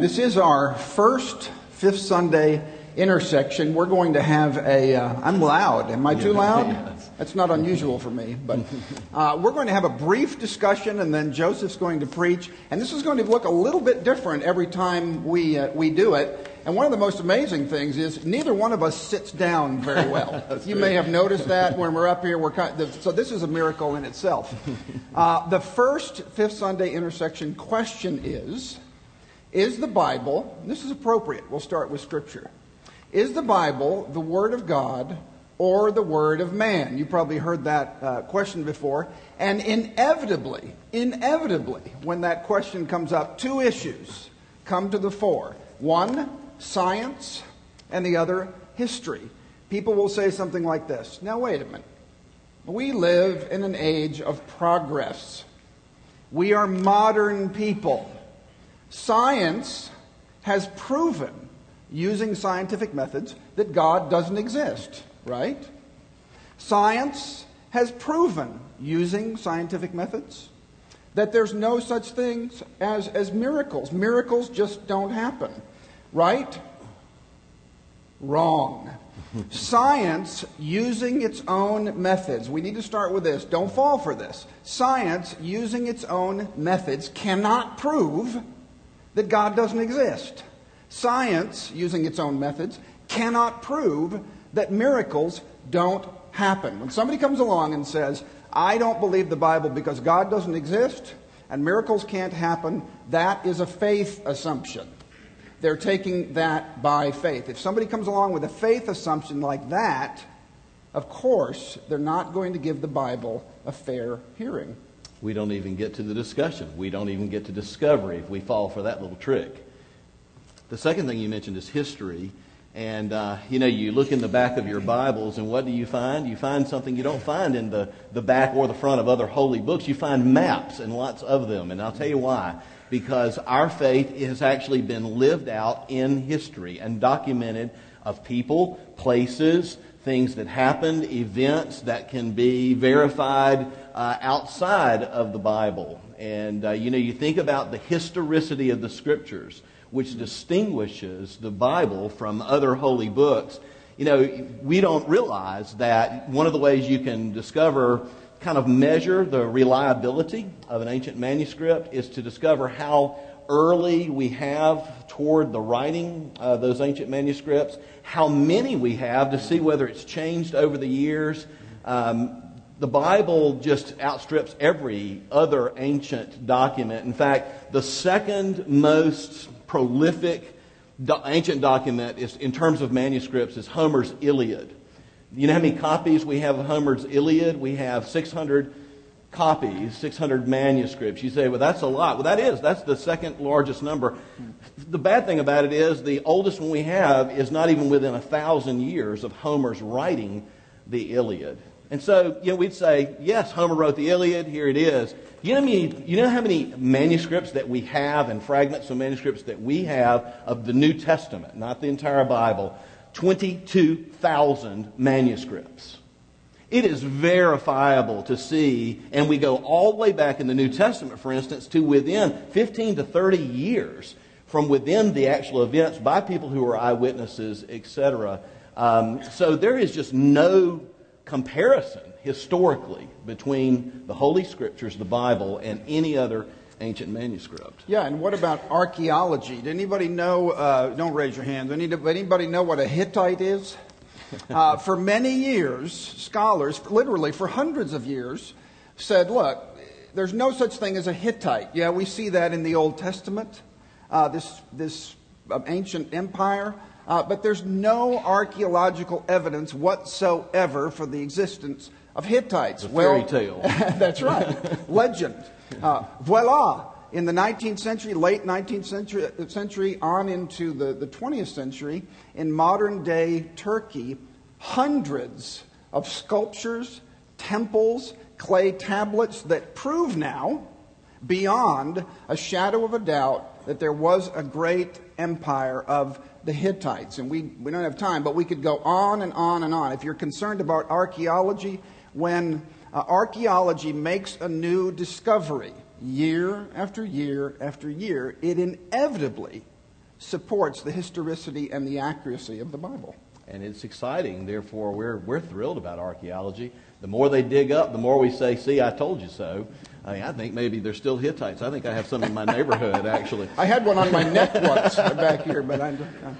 This is our first Fifth Sunday intersection. We're going to have a. am loud. Am I too loud? That's not unusual for me. But uh, we're going to have a brief discussion, and then Joseph's going to preach. And this is going to look a little bit different every time we uh, we do it. And one of the most amazing things is neither one of us sits down very well. you may have noticed that when we're up here. We're kind of, so this is a miracle in itself. Uh, the first Fifth Sunday intersection question is. Is the Bible, this is appropriate, we'll start with Scripture. Is the Bible the Word of God or the Word of man? You probably heard that uh, question before. And inevitably, inevitably, when that question comes up, two issues come to the fore one, science, and the other, history. People will say something like this Now, wait a minute. We live in an age of progress. We are modern people. Science has proven, using scientific methods, that God doesn't exist, right? Science has proven, using scientific methods, that there's no such things as, as miracles. Miracles just don't happen, right? Wrong. Science, using its own methods, we need to start with this. Don't fall for this. Science, using its own methods, cannot prove that God doesn't exist. Science, using its own methods, cannot prove that miracles don't happen. When somebody comes along and says, I don't believe the Bible because God doesn't exist and miracles can't happen, that is a faith assumption. They're taking that by faith. If somebody comes along with a faith assumption like that, of course, they're not going to give the Bible a fair hearing. We don't even get to the discussion. We don't even get to discovery if we fall for that little trick. The second thing you mentioned is history. And, uh, you know, you look in the back of your Bibles, and what do you find? You find something you don't find in the, the back or the front of other holy books. You find maps and lots of them. And I'll tell you why. Because our faith has actually been lived out in history and documented of people, places, things that happened, events that can be verified uh, outside of the Bible. And, uh, you know, you think about the historicity of the Scriptures, which distinguishes the Bible from other holy books. You know, we don't realize that one of the ways you can discover, kind of measure the reliability of an ancient manuscript is to discover how early we have toward the writing of those ancient manuscripts, how many we have to see whether it's changed over the years. Um, the Bible just outstrips every other ancient document. In fact, the second most prolific do- ancient document is, in terms of manuscripts is Homer's Iliad. You know how many copies we have of Homer's Iliad? We have 600 copies, 600 manuscripts. You say, well, that's a lot. Well, that is. That's the second largest number. The bad thing about it is the oldest one we have is not even within a thousand years of Homer's writing the Iliad. And so, you know, we'd say, yes, Homer wrote the Iliad, here it is. You know, many, you know how many manuscripts that we have and fragments of manuscripts that we have of the New Testament, not the entire Bible? 22,000 manuscripts. It is verifiable to see, and we go all the way back in the New Testament, for instance, to within 15 to 30 years from within the actual events by people who were eyewitnesses, etc. Um, so there is just no comparison historically between the Holy Scriptures, the Bible, and any other ancient manuscript. Yeah, and what about archaeology? Did anybody know? Uh, don't raise your hands. Anybody know what a Hittite is? Uh, for many years, scholars, literally for hundreds of years, said, look, there's no such thing as a Hittite. Yeah, we see that in the Old Testament, uh, this, this uh, ancient empire. Uh, but there's no archaeological evidence whatsoever for the existence of Hittites. A fairy well, tale. that's right. Legend. Uh, voila. In the 19th century, late 19th century, century on into the, the 20th century, in modern day Turkey, hundreds of sculptures, temples, clay tablets that prove now, beyond a shadow of a doubt, that there was a great empire of the Hittites. And we, we don't have time, but we could go on and on and on. If you're concerned about archaeology, when uh, archaeology makes a new discovery, year after year after year, it inevitably supports the historicity and the accuracy of the Bible. And it's exciting. Therefore, we're, we're thrilled about archaeology. The more they dig up, the more we say, see, I told you so. I, mean, I think maybe they're still Hittites. I think I have some in my neighborhood, actually. I had one on my neck once back here, but I. Uh,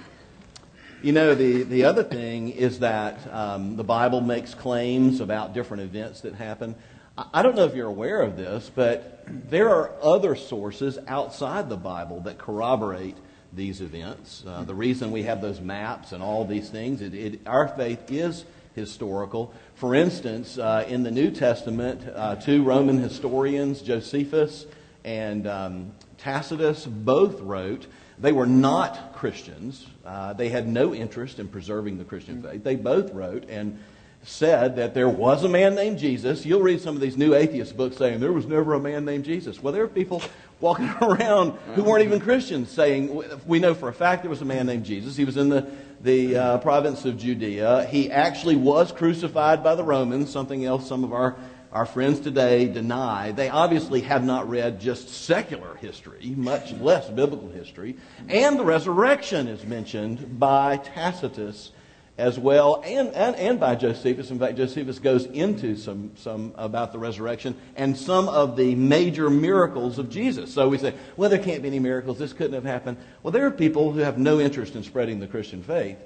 you know, the, the other thing is that um, the Bible makes claims about different events that happen. I, don't know if you're aware of this, but there are other sources outside the Bible that corroborate these events. Uh, the reason we have those maps and all these things, it, it, our faith is historical. For instance, uh, in the New Testament, uh, two Roman historians, Josephus and um, Tacitus, both wrote. They were not Christians. Uh, they had no interest in preserving the Christian faith. They both wrote and said that there was a man named Jesus. You'll read some of these new atheist books saying there was never a man named Jesus. Well, there are people walking around who weren't even Christians saying, we know for a fact there was a man named Jesus. He was in the the uh, province of Judea. He actually was crucified by the Romans, something else some of our, our friends today deny. They obviously have not read just secular history, much less biblical history. And the resurrection is mentioned by Tacitus as well, and, and, and by Josephus. In fact, Josephus goes into some, some about the resurrection and some of the major miracles of Jesus. So we say, well, there can't be any miracles. This couldn't have happened. Well, there are people who have no interest in spreading the Christian faith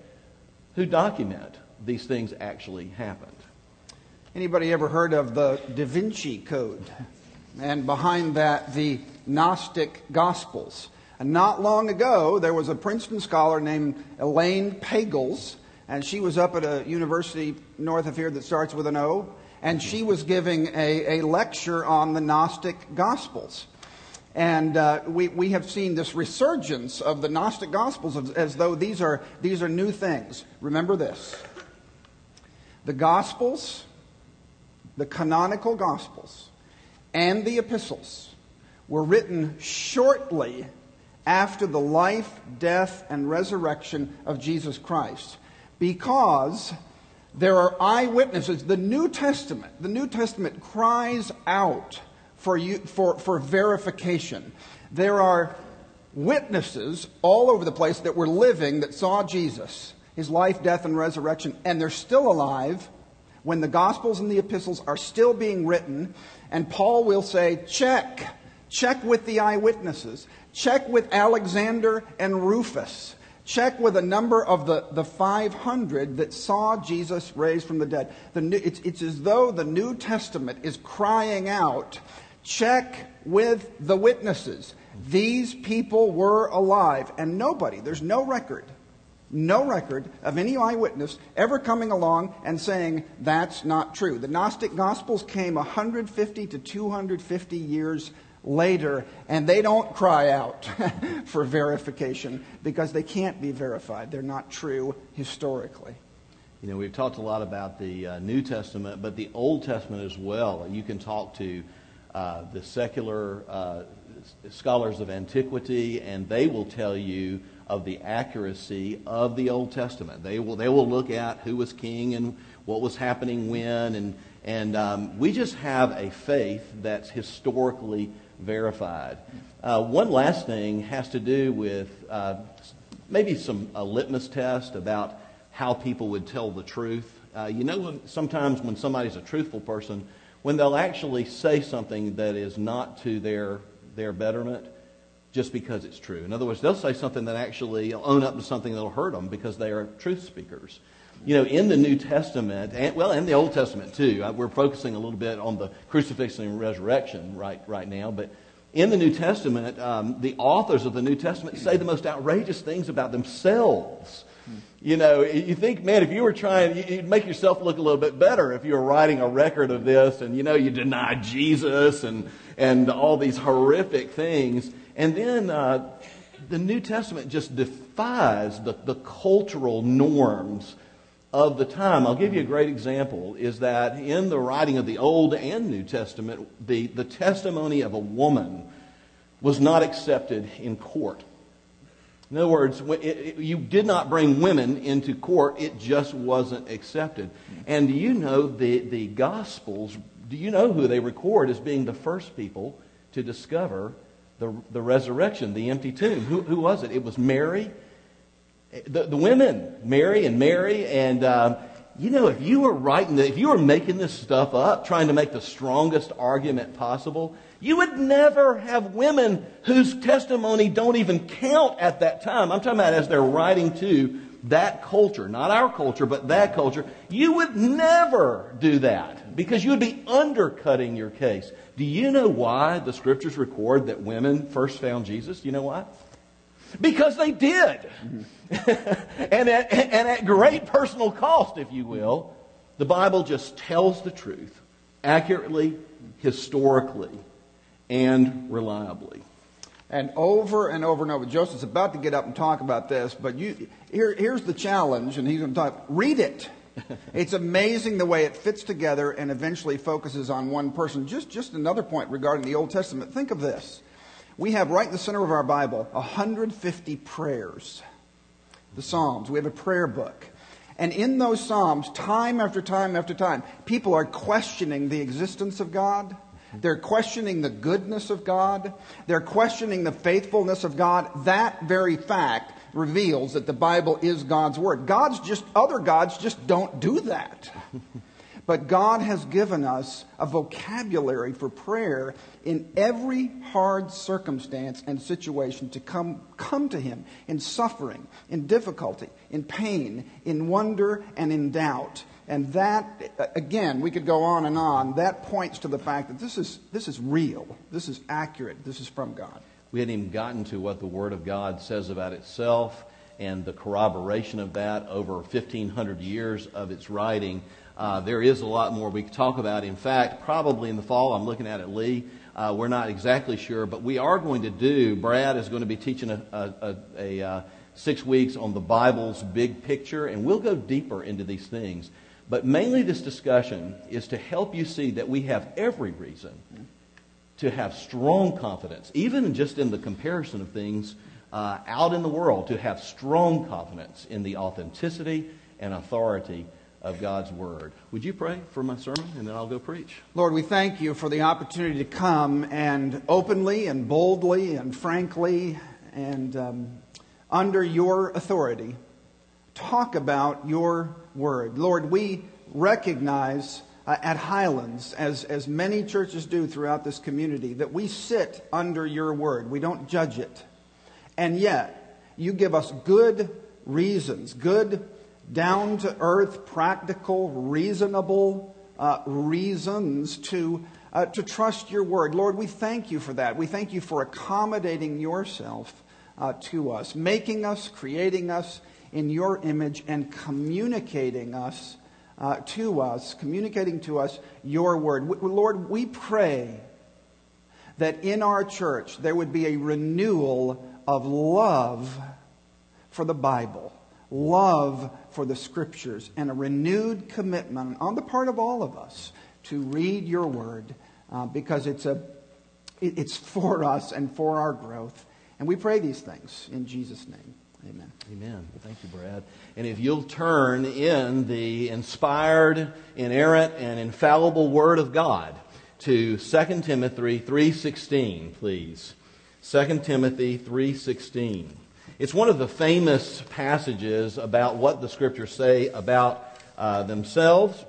who document these things actually happened. Anybody ever heard of the Da Vinci Code? And behind that, the Gnostic Gospels. And not long ago, there was a Princeton scholar named Elaine Pagels and she was up at a university north of here that starts with an O, and she was giving a, a lecture on the Gnostic Gospels. And uh, we, we have seen this resurgence of the Gnostic Gospels as, as though these are, these are new things. Remember this the Gospels, the canonical Gospels, and the epistles were written shortly after the life, death, and resurrection of Jesus Christ because there are eyewitnesses. The New Testament, the New Testament cries out for, you, for, for verification. There are witnesses all over the place that were living that saw Jesus, his life, death, and resurrection, and they're still alive when the Gospels and the epistles are still being written. And Paul will say, check, check with the eyewitnesses, check with Alexander and Rufus. Check with a number of the, the 500 that saw Jesus raised from the dead. The it's, it's as though the New Testament is crying out check with the witnesses. These people were alive, and nobody, there's no record, no record of any eyewitness ever coming along and saying that's not true. The Gnostic Gospels came 150 to 250 years later, and they don't cry out for verification because they can't be verified. They're not true historically. You know, we've talked a lot about the uh, New Testament, but the Old Testament as well. You can talk to uh, the secular uh, scholars of antiquity, and they will tell you of the accuracy of the Old Testament. They will, they will look at who was king and what was happening when, and, and um, we just have a faith that's historically verified. Uh, one last thing has to do with uh, maybe some a litmus test about how people would tell the truth. Uh, you know, sometimes when somebody's a truthful person, when they'll actually say something that is not to their their betterment, just because it's true. In other words, they'll say something that actually own up to something that'll hurt them because they are truth speakers. You know, in the New Testament, and, well, in the Old Testament too, uh, we're focusing a little bit on the crucifixion and resurrection right, right now, but in the New Testament, um, the authors of the New Testament say the most outrageous things about themselves. You know, you think, man, if you were trying, you'd make yourself look a little bit better if you were writing a record of this and, you know, you deny Jesus and, and all these horrific things. And then uh, the New Testament just defies the, the cultural norms of the time. I'll give you a great example is that in the writing of the Old and New Testament, the, the testimony of a woman was not accepted in court. In other words, you did not bring women into court, it just wasn't accepted. And do you know the, the Gospels, do you know who they record as being the first people to discover the, the resurrection, the empty tomb. Who, who was it? It was Mary. The, the women, Mary and Mary. And, um, you know, if you were writing, the, if you were making this stuff up, trying to make the strongest argument possible, you would never have women whose testimony don't even count at that time. I'm talking about as they're writing to that culture, not our culture, but that culture. You would never do that because you would be undercutting your case. Do you know why the scriptures record that women first found Jesus? Do you know why? Because they did. and, at, and at great personal cost, if you will. The Bible just tells the truth accurately, historically and reliably. And over and over and over. Joseph's about to get up and talk about this, but you, here, here's the challenge, and he's going to talk. Read it. it's amazing the way it fits together and eventually focuses on one person. Just, just another point regarding the Old Testament. Think of this. We have right in the center of our Bible 150 prayers, the Psalms. We have a prayer book. And in those Psalms, time after time after time, people are questioning the existence of God they're questioning the goodness of God. They're questioning the faithfulness of God. That very fact reveals that the Bible is God's Word. God's just, other gods just don't do that. But God has given us a vocabulary for prayer in every hard circumstance and situation to come, come to Him in suffering, in difficulty, in pain, in wonder, and in doubt. And that, again, we could go on and on. That points to the fact that this is, this is real. This is accurate. This is from God. We hadn't even gotten to what the Word of God says about itself and the corroboration of that over 1,500 years of its writing. Uh, there is a lot more we could talk about. In fact, probably in the fall, I'm looking at it, Lee. Uh, we're not exactly sure, but we are going to do. Brad is going to be teaching a, a, a, a uh, six weeks on the Bible's big picture, and we'll go deeper into these things. But mainly, this discussion is to help you see that we have every reason to have strong confidence, even just in the comparison of things uh, out in the world, to have strong confidence in the authenticity and authority of God's Word. Would you pray for my sermon and then I'll go preach? Lord, we thank you for the opportunity to come and openly and boldly and frankly and um, under your authority talk about your word. Lord, we recognize uh, at Highlands, as, as many churches do throughout this community, that we sit under your word. We don't judge it. And yet, you give us good reasons, good, down to earth, practical, reasonable uh, reasons to, uh, to trust your word. Lord, we thank you for that. We thank you for accommodating yourself uh, to us, making us, creating us in your image, and communicating us uh, to us, communicating to us your word. Lord, we pray that in our church there would be a renewal of love for the Bible, love for the scriptures, and a renewed commitment on the part of all of us to read your word uh, because it's, a, it's for us and for our growth. And we pray these things in Jesus' name. Amen. Amen. Thank you, Brad. And if you'll turn in the inspired, inerrant, and infallible Word of God to 2 Timothy 3.16, please. 2 Timothy 3.16. It's one of the famous passages about what the Scriptures say about uh, themselves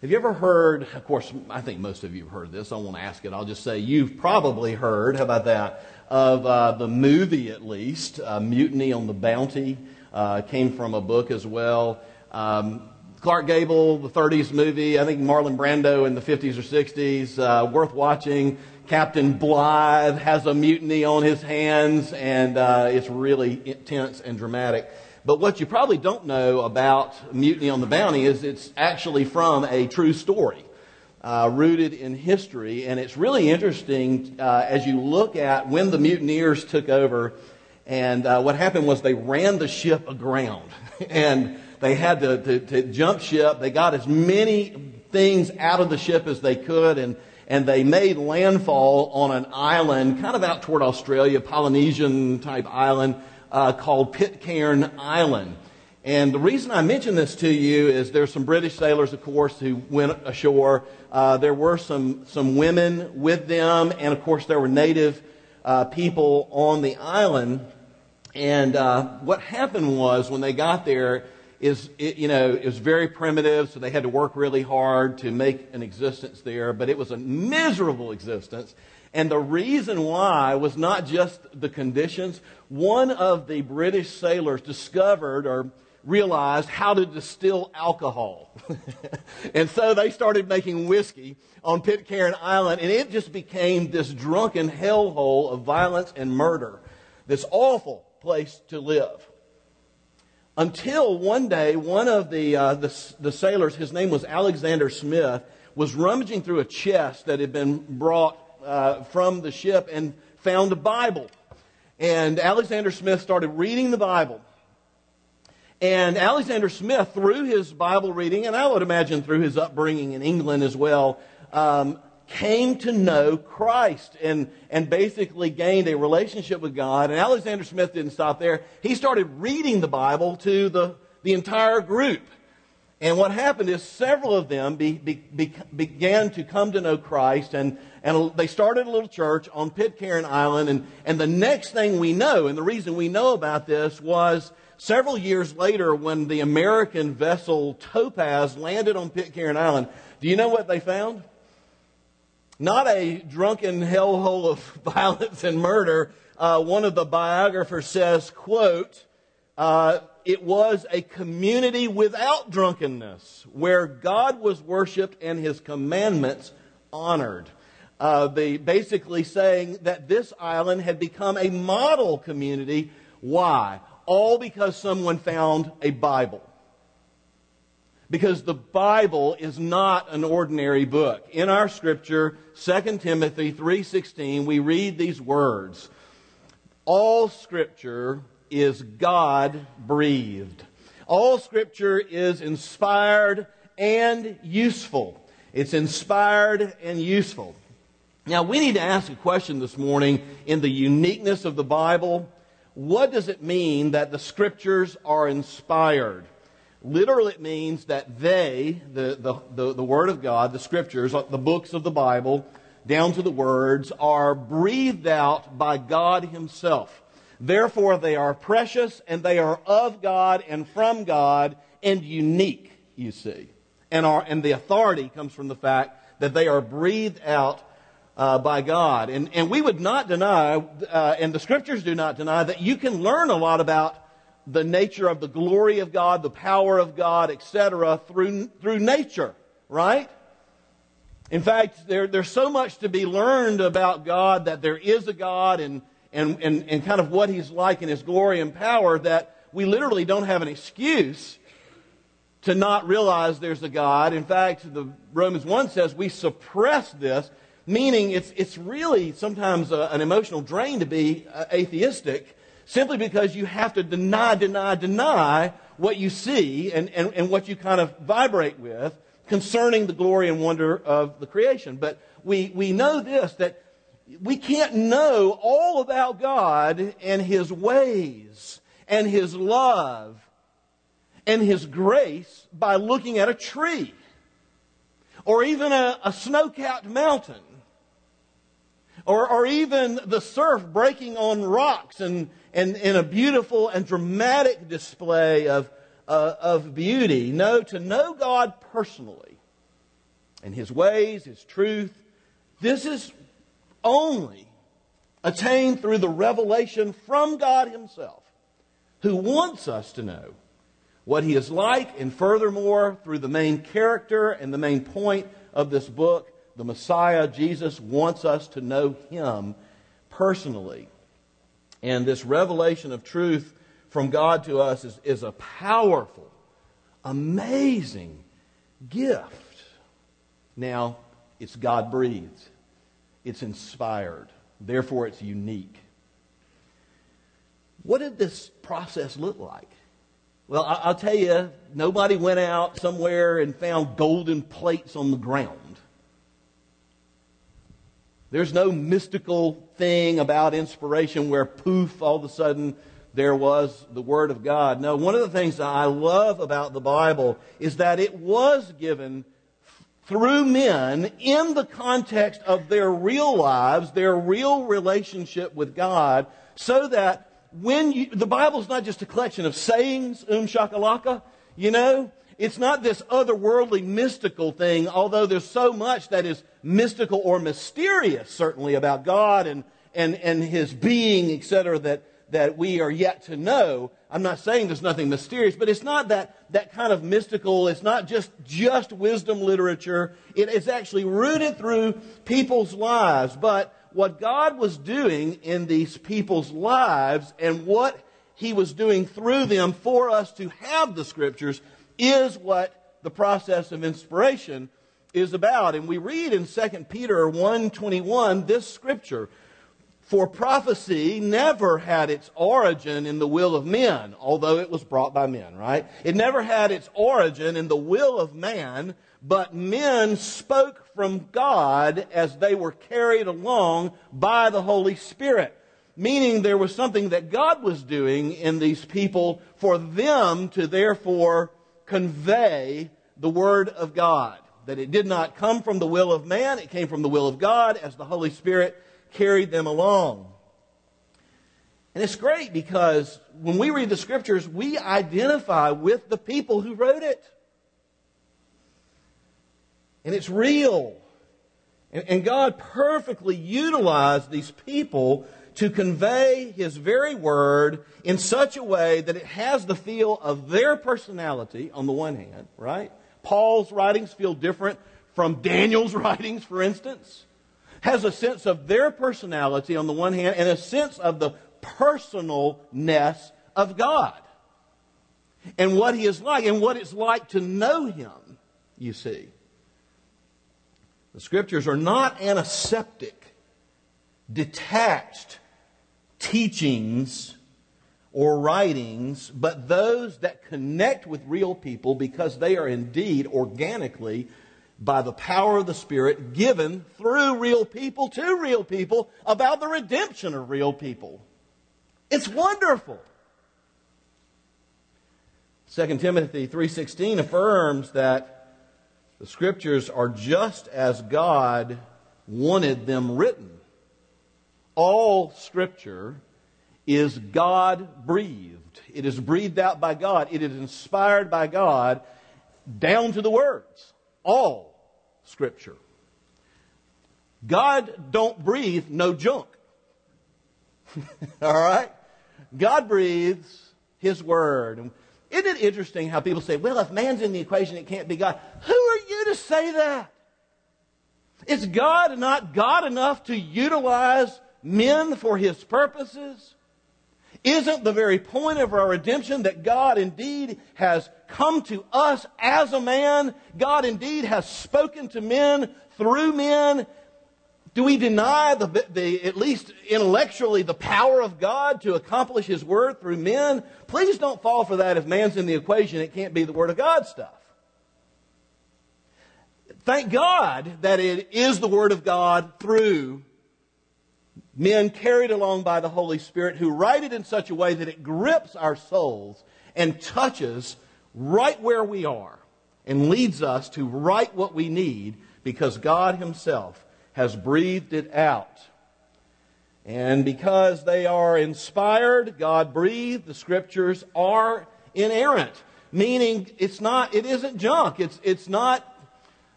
Have you ever heard, of course, I think most of you have heard this. I won't want to ask it. I'll just say you've probably heard, how about that, of uh, the movie at least, uh, Mutiny on the Bounty. Uh, came from a book as well. Um, Clark Gable, the 30s movie, I think Marlon Brando in the 50s or 60s, uh, worth watching. Captain Bligh has a mutiny on his hands, and uh, it's really intense and dramatic. But what you probably don't know about Mutiny on the Bounty is it's actually from a true story. Uh, rooted in history, and it's really interesting uh, as you look at when the mutineers took over, and uh, what happened was they ran the ship aground, and they had to, to, to, jump ship. They got as many things out of the ship as they could, and and they made landfall on an island, kind of out toward Australia, Polynesian type island, uh, called Pitcairn Island. And the reason I mention this to you is there's some British sailors, of course, who went ashore. Uh, there were some, some women with them, and of course, there were native uh, people on the island. And uh, what happened was when they got there, is you know was very primitive, so they had to work really hard to make an existence there. But it was a miserable existence, and the reason why was not just the conditions. One of the British sailors discovered or realized how to distill alcohol. and so they started making whiskey on Pitcairn Island, and it just became this drunken hellhole of violence and murder. This awful place to live. Until one day, one of the, uh, the, the sailors, his name was Alexander Smith, was rummaging through a chest that had been brought uh, from the ship and found a Bible. And Alexander Smith started reading the Bible. And Alexander Smith, through his Bible reading, and I would imagine through his upbringing in England as well, um, came to know Christ and, and basically gained a relationship with God. And Alexander Smith didn't stop there. He started reading the Bible to the, the entire group. And what happened is several of them be, be, be, began to come to know Christ, and, and they started a little church on Pitcairn Island. And, and the next thing we know, and the reason we know about this, was Several years later, when the American vessel Topaz landed on Pitcairn Island, do you know what they found? Not a drunken hellhole of violence and murder. Uh, one of the biographers says, quote, uh, it was a community without drunkenness, where God was worshiped and his commandments honored. Uh, the, basically saying that this island had become a model community. Why? all because someone found a Bible. Because the Bible is not an ordinary book. In our scripture, 2 Timothy 3:16, we read these words. All scripture is God breathed. All scripture is inspired and useful. It's inspired and useful. Now, we need to ask a question this morning in the uniqueness of the Bible what does it mean that the scriptures are inspired? Literally, it means that they, the, the, the, the, Word of God, the scriptures, the books of the Bible, down to the words, are breathed out by God Himself. Therefore, they are precious and they are of God and from God and unique, you see. And, are, and the authority comes from the fact that they are breathed out uh, by God. And, and we would not deny, uh, and the scriptures do not deny, that you can learn a lot about the nature of the glory of God, the power of God, etc., through, through nature, right? In fact, there, there's so much to be learned about God that there is a God and, and, and, and kind of what He's like in His glory and power that we literally don't have an excuse to not realize there's a God. In fact, the Romans 1 says we suppress this meaning it's, it's really sometimes a, an emotional drain to be atheistic simply because you have to deny, deny, deny what you see and, and, and what you kind of vibrate with concerning the glory and wonder of the creation. But we, we know this that we can't know all about God and His ways and His love and His grace by looking at a tree or even a, a snow capped mountain or, or even the surf breaking on rocks and, and in a beautiful and dramatic display of, uh, of beauty. No, to know God personally and His ways, His truth, this is only attained through the revelation from God Himself, who wants us to know what He is like, and furthermore, through the main character and the main point of this book, the Messiah, Jesus, wants us to know Him personally. And this revelation of truth from God to us is, is a powerful, amazing gift. Now, it's God breathed, it's inspired, therefore, it's unique. What did this process look like? Well, I'll tell you, nobody went out somewhere and found golden plates on the ground. There's no mystical thing about inspiration where poof, all of a sudden there was the Word of God. No, one of the things I love about the Bible is that it was given through men in the context of their real lives, their real relationship with God, so that when you, the Bible's not just a collection of sayings, um shakalaka, you know, it's not this otherworldly mystical thing, although there's so much that is mystical or mysterious, certainly, about God and, and, and His being, etc., that, that we are yet to know. I'm not saying there's nothing mysterious, but it's not that, that kind of mystical, it's not just, just wisdom literature. It is actually rooted through people's lives. But what God was doing in these people's lives and what He was doing through them for us to have the Scriptures is what the process of inspiration is about. And we read in 2 Peter 1.21 this scripture, For prophecy never had its origin in the will of men, although it was brought by men, right? It never had its origin in the will of man, but men spoke from God as they were carried along by the Holy Spirit. Meaning there was something that God was doing in these people for them to therefore convey the Word of God. That it did not come from the will of man, it came from the will of God as the Holy Spirit carried them along. And it's great because when we read the Scriptures, we identify with the people who wrote it. And it's real. And, God perfectly utilized these people to convey his very word in such a way that it has the feel of their personality on the one hand, right? Paul's writings feel different from Daniel's writings, for instance. Has a sense of their personality on the one hand and a sense of the personalness of God and what he is like and what it's like to know him, you see. The scriptures are not antiseptic, detached teachings or writings, but those that connect with real people because they are indeed organically, by the power of the Spirit, given through real people to real people about the redemption of real people. It's wonderful. 2 Timothy 3:16 affirms that the scriptures are just as God wanted them written all scripture is God breathed. It is breathed out by God. It is inspired by God down to the words. All scripture. God don't breathe no junk. All right? God breathes His Word. Isn't it interesting how people say, well, if man's in the equation, it can't be God. Who are you to say that? Is God not God enough to utilize men for his purposes? Isn't the very point of our redemption that God indeed has come to us as a man? God indeed has spoken to men through men. Do we deny the, the, at least intellectually, the power of God to accomplish His Word through men? Please don't fall for that. If man's in the equation, it can't be the Word of God stuff. Thank God that it is the Word of God through men carried along by the Holy Spirit who write it in such a way that it grips our souls and touches right where we are and leads us to write what we need because God Himself has breathed it out. And because they are inspired, God breathed, the scriptures are inerrant. Meaning it's not, it isn't junk. It's, it's not,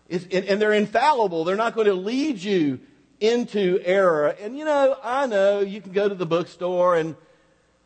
it's, and they're infallible. They're not going to lead you into error. And you know, I know you can go to the bookstore and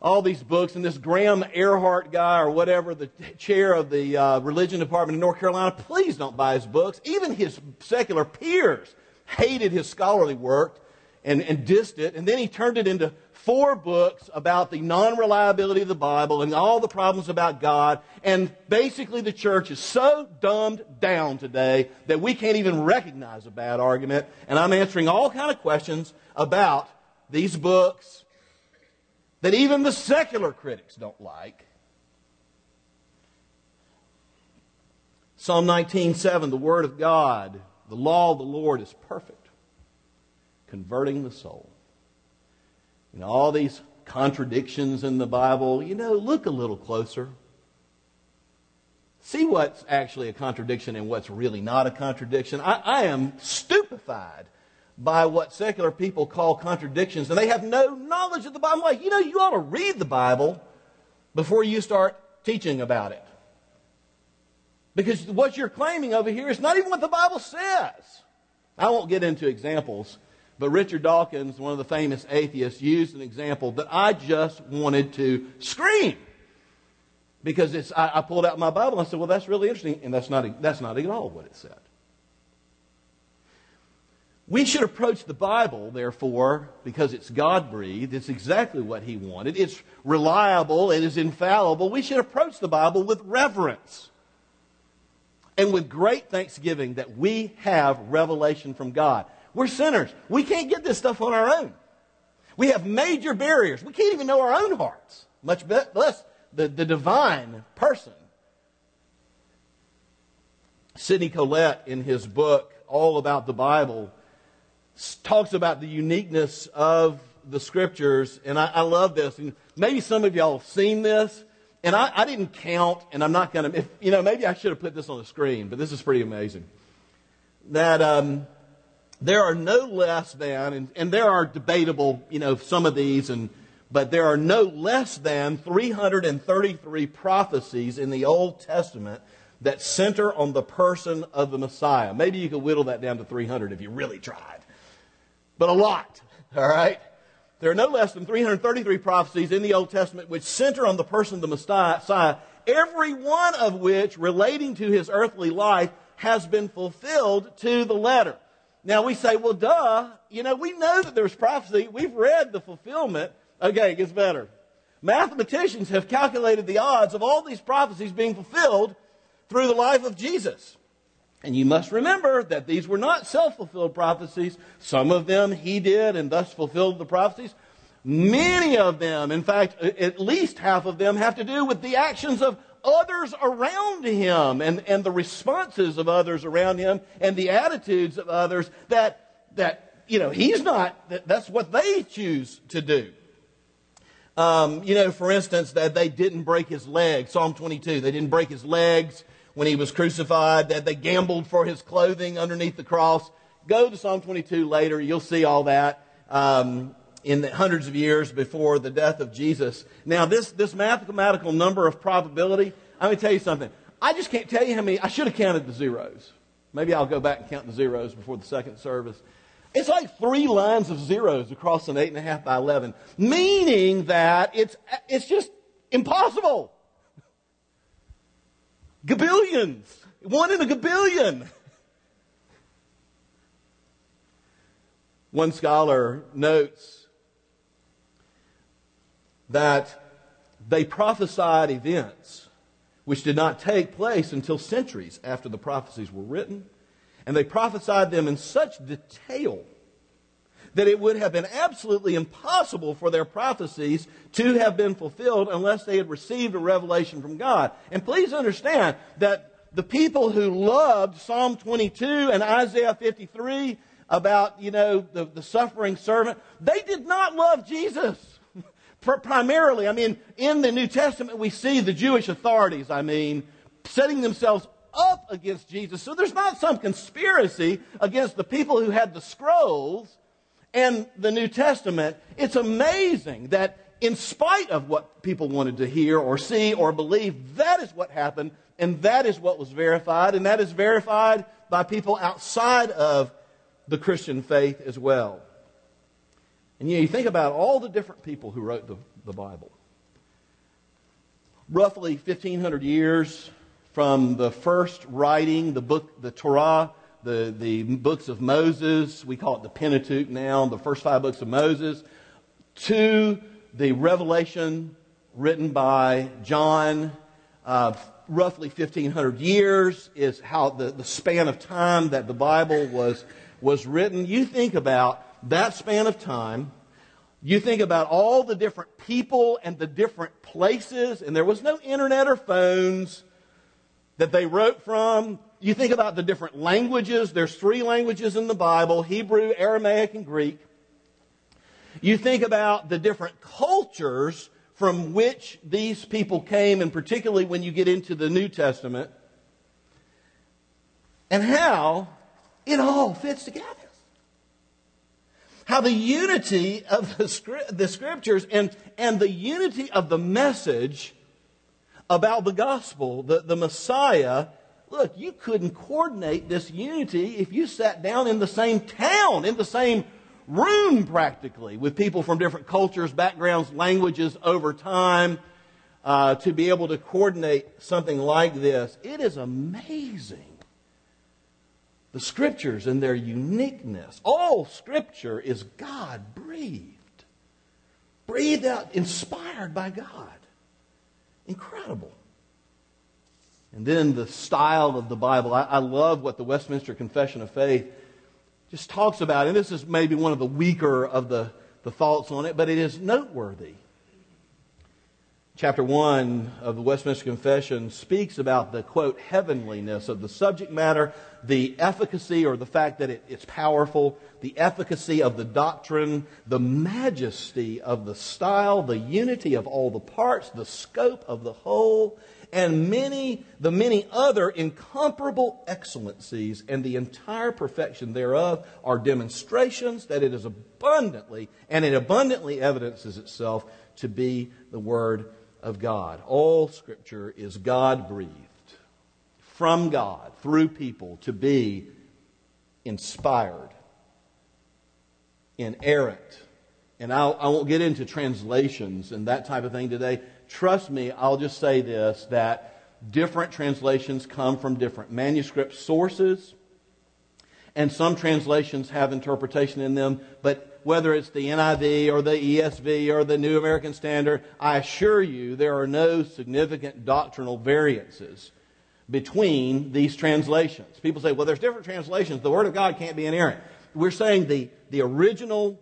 all these books, and this Graham Earhart guy or whatever, the chair of the uh, religion department in North Carolina, please don't buy his books. Even his secular peers hated his scholarly work and, and dissed it, and then he turned it into four books about the non reliability of the Bible and all the problems about God. And basically, the church is so dumbed down today that we can't even recognize a bad argument. And I'm answering all kind of questions about these books that even the secular critics don't like. Psalm 19:7 the word of God the law of the Lord is perfect converting the soul and all these contradictions in the Bible, you know, look a little closer. See what's actually a contradiction and what's really not a contradiction. I, I am stupefied by what secular people call contradictions, and they have no knowledge of the Bible. Like, you know, you ought to read the Bible before you start teaching about it. Because what you're claiming over here is not even what the Bible says. I won't get into examples, but Richard Dawkins, one of the famous atheists, used an example that I just wanted to scream. Because it's, I, I pulled out my Bible and I said, well, that's really interesting. And that's not, that's not at all what it said. We should approach the Bible, therefore, because it's God breathed. It's exactly what He wanted. It's reliable. It is infallible. We should approach the Bible with reverence and with great thanksgiving that we have revelation from God. We're sinners. We can't get this stuff on our own. We have major barriers. We can't even know our own hearts, much less the, the divine person. Sidney Collett, in his book, All About the Bible, talks about the uniqueness of the scriptures, and I, I love this. And maybe some of y'all have seen this, and I, I didn't count, and I'm not going to, you know, maybe I should have put this on the screen, but this is pretty amazing. That um, there are no less than, and, and there are debatable, you know, some of these, and but there are no less than 333 prophecies in the Old Testament that center on the person of the Messiah. Maybe you could whittle that down to 300 if you really tried but a lot. All right? There are no less than 333 prophecies in the Old Testament which center on the person of the Messiah, every one of which relating to his earthly life has been fulfilled to the letter. Now we say, well, duh, you know, we know that there's prophecy. We've read the fulfillment. Okay, it gets better. Mathematicians have calculated the odds of all these prophecies being fulfilled through the life of Jesus. And you must remember that these were not self fulfilled prophecies. Some of them he did and thus fulfilled the prophecies. Many of them, in fact, at least half of them, have to do with the actions of others around him and, and the responses of others around him and the attitudes of others that, that you know, he's not, that, that's what they choose to do. Um, you know, for instance, that they didn't break his legs. Psalm 22, they didn't break his legs when he was crucified, that they gambled for his clothing underneath the cross. Go to Psalm 22 later. You'll see all that um, in the hundreds of years before the death of Jesus. Now, this, this mathematical number of probability, I'm going to tell you something. I just can't tell you how many. I should have counted the zeros. Maybe I'll go back and count the zeros before the second service. It's like three lines of zeros across an 8.5 by 11, meaning that it's, it's just impossible. Gabillions. One in a gabillion. One scholar notes that they prophesied events which did not take place until centuries after the prophecies were written, and they prophesied them in such detail that it would have been absolutely impossible for their prophecies to have been fulfilled unless they had received a revelation from God. And please understand that the people who loved Psalm 22 and Isaiah 53 about, you know, the, the suffering servant, they did not love Jesus. Primarily, I mean, in the New Testament, we see the Jewish authorities, I mean, setting themselves up against Jesus. So there's not some conspiracy against the people who had the scrolls and the New Testament, it's amazing that in spite of what people wanted to hear or see or believe, that is what happened, and that is what was verified, and that is verified by people outside of the Christian faith as well. And you, know, you think about all the different people who wrote the, the Bible. Roughly 1,500 years from the first writing, the book, the Torah, the, the books of Moses, we call it the Pentateuch now, the first five books of Moses, to the Revelation written by John, uh, roughly 1,500 years is how the, the span of time that the Bible was, was written. You think about that span of time. You think about all the different people and the different places, and there was no internet or phones that they wrote from you think about the different languages. There's three languages in the Bible Hebrew, Aramaic, and Greek. You think about the different cultures from which these people came, and particularly when you get into the New Testament, and how it all fits together. How the unity of the, the scriptures and, and the unity of the message about the gospel, the, the Messiah, look, you couldn't coordinate this unity if you sat down in the same town, in the same room practically, with people from different cultures, backgrounds, languages over time, uh, to be able to coordinate something like this. It is amazing. The scriptures and their uniqueness. All scripture is God breathed, breathed out, inspired by God. Incredible. And then the style of the Bible. I, I, love what the Westminster Confession of Faith just talks about. And this is maybe one of the weaker of the, the thoughts on it, but it is noteworthy. Chapter 1 of the Westminster Confession speaks about the, quote, heavenliness of the subject matter, the efficacy or the fact that it, it's powerful, the efficacy of the doctrine, the majesty of the style, the unity of all the parts, the scope of the whole, and many, the many other incomparable excellencies and the entire perfection thereof are demonstrations that it is abundantly, and it abundantly evidences itself to be the Word of God. All Scripture is God breathed from God through people to be inspired, inerrant. And I'll, I will not get into translations and that type of thing today. Trust me, I'll just say this that different translations come from different manuscript sources, and some translations have interpretation in them, but whether it's the NIV or the ESV or the New American Standard, I assure you there are no significant doctrinal variances between these translations. People say, well, there's different translations. The Word of God can't be inerrant. We're saying the, the original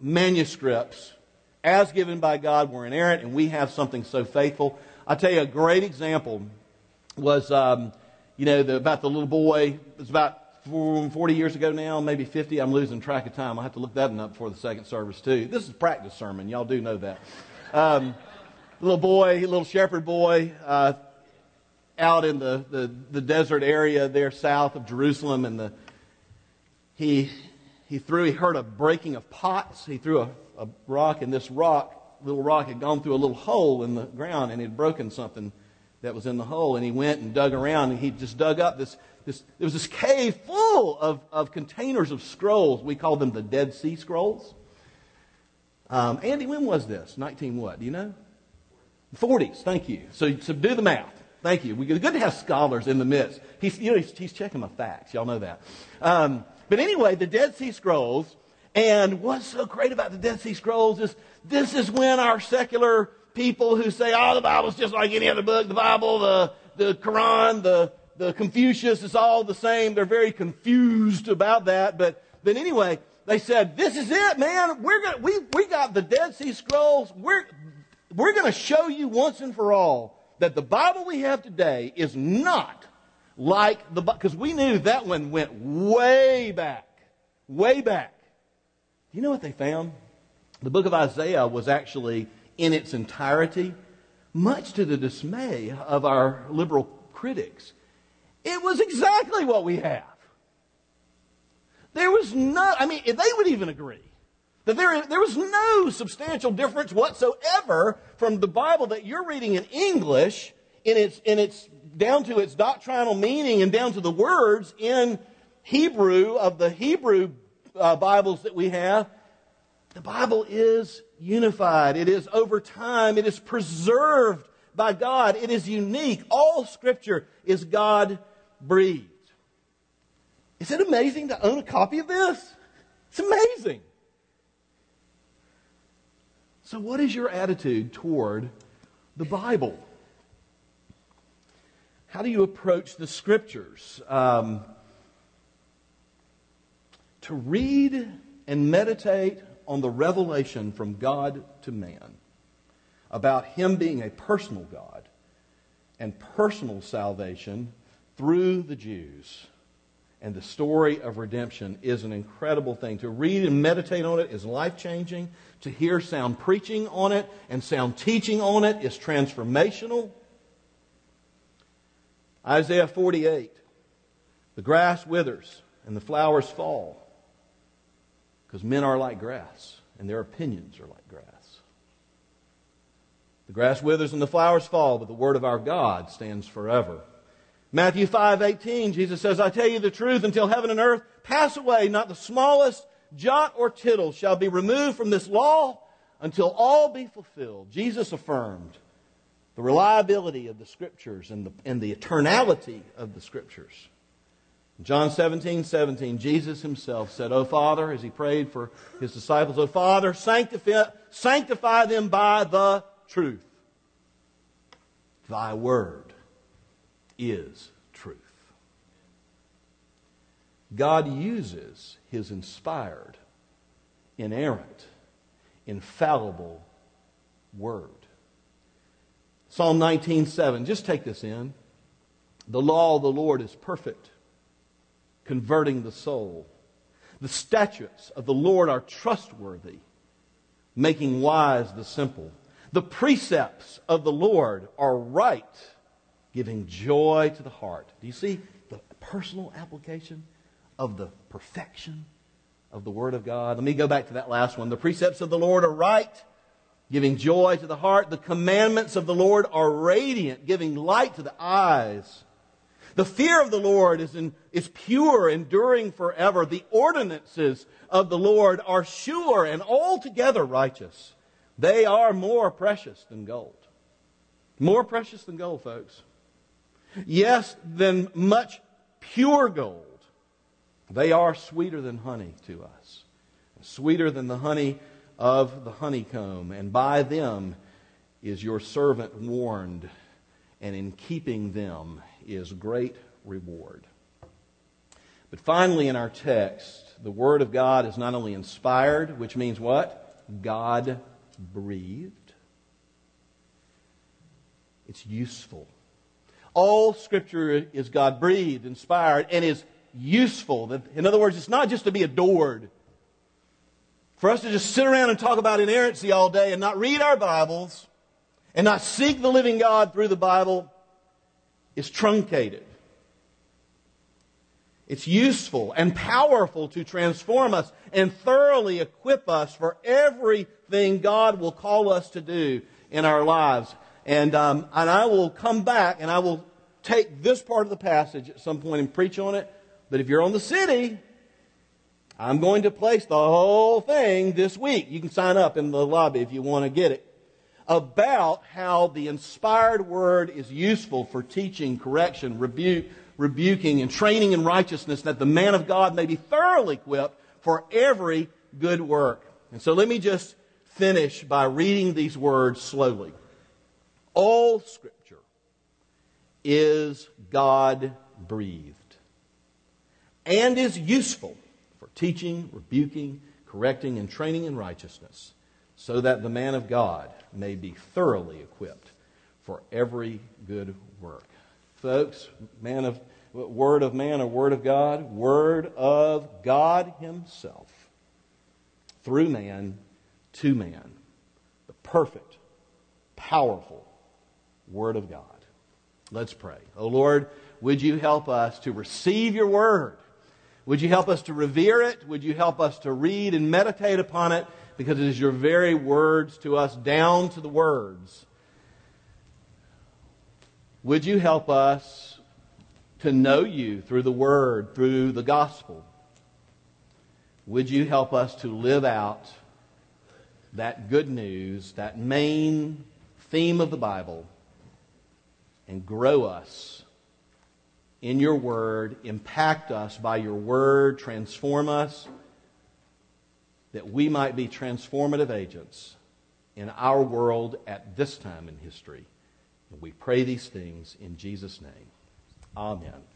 manuscripts, as given by God, were inerrant, and we have something so faithful. I'll tell you a great example was, um, you know, the, about the little boy. It's about 40 years ago now, maybe 50. I'm losing track of time. I'll have to look that up before the second service, too. This is a practice sermon. Y'all do know that. Um, little boy, little shepherd boy, uh, out in the, the, the, desert area there south of Jerusalem, and the, he, he threw, he heard a breaking of pots. He threw a, a rock, and this rock, little rock, had gone through a little hole in the ground, and he had broken something that was in the hole. And he went and dug around, and he just dug up this this, there was this cave full of, of containers of scrolls. We call them the Dead Sea Scrolls. Um, Andy, when was this? 19 what? Do you know? 40s, thank you. So, so do the math. Thank you. We, good to have scholars in the midst. He's, you know, he's, he's checking my facts. Y'all know that. Um, but anyway, the Dead Sea Scrolls, and what's so great about the Dead Sea Scrolls is this is when our secular people who say, oh, the Bible's just like any other book, the Bible, the, the Quran, the, the Confucius is all the same. They're very confused about that. But, but anyway, they said, this is it, man. We're gonna, we, we got the Dead Sea Scrolls. We're, we're going to show you once and for all that the Bible we have today is not like the, because we knew that one went way back, way back. Do you know what they found? The book of Isaiah was actually in its entirety, much to the dismay of our liberal critics. It was exactly what we have. There was no, I mean, they would even agree that there, there was no substantial difference whatsoever from the Bible that you're reading in English in its, in its, down to its doctrinal meaning and down to the words in Hebrew of the Hebrew uh, Bibles that we have. The Bible is unified. It is over time. It is preserved by God. It is unique. All scripture is God breathed. Is it amazing to own a copy of this? It's amazing. So, what is your attitude toward the Bible? How do you approach the scriptures? Um, to read and meditate on the revelation from God to man about Him being a personal God and personal salvation through the Jews and the story of redemption is an incredible thing. To read and meditate on it is life changing. To hear sound preaching on it and sound teaching on it is transformational. Isaiah 48 The grass withers and the flowers fall because men are like grass and their opinions are like grass. The grass withers and the flowers fall, but the word of our God stands forever. Matthew 5:18 Jesus says, "I tell you the truth, until heaven and earth pass away, not the smallest jot or tittle shall be removed from this law until all be fulfilled." Jesus affirmed the reliability of the scriptures and the, and the eternality of the scriptures. John 17, 17, Jesus himself said, O Father, as he prayed for his disciples, O Father, sanctify, sanctify them by the truth. Thy word is truth. God uses his inspired, inerrant, infallible word. Psalm 19:7, just take this in. The law of the Lord is perfect, converting the soul. The statutes of the Lord are trustworthy, making wise the simple. The precepts of the Lord are right, giving joy to the heart. Do you see the personal application of the perfection of the Word of God? Let me go back to that last one. The precepts of the Lord are right, giving joy to the heart. The commandments of the Lord are radiant, giving light to the eyes. The fear of the Lord is, in, is pure, enduring forever. The ordinances of the Lord are sure and altogether righteous. They are more precious than gold. More precious than gold, folks. Yes, than much pure gold. They are sweeter than honey to us. Sweeter than the honey of the honeycomb, and by them is your servant warned, and in keeping them is great reward. But finally, in our text, the Word of God is not only inspired, which means what? God breathed. It's useful. All Scripture is God breathed, inspired, and is useful. In other words, it's not just to be adored. For us to just sit around and talk about inerrancy all day and not read our Bibles and not seek the living God through the Bible is truncated. It's useful and powerful to transform us and thoroughly equip us for everything God will call us to do in our lives. And, um, and I will come back and I will take this part of the passage at some point and preach on it. But if you're on the city, I'm going to place the whole thing this week. You can sign up in the lobby if you want to get it. About how the inspired word is useful for teaching, correction, rebuke, rebuking, and training in righteousness, that the man of God may be thoroughly equipped for every good work. And so let me just finish by reading these words slowly. All Scripture is God breathed and is useful for teaching, rebuking, correcting, and training in righteousness, so that the man of God may be thoroughly equipped for every good work. Folks, man of word of man or word of God, word of God himself through man to man. The perfect, powerful word of God. Let's pray. Oh Lord, would you help us to receive your word? Would you help us to revere it? Would you help us to read and meditate upon it? Because it is your very words to us, down to the words. Would you help us to know you through the word, through the gospel? Would you help us to live out that good news, that main theme of the Bible, and grow us in your word, impact us by your word, transform us, that we might be transformative agents in our world at this time in history. And we pray these things in Jesus' name. Amen.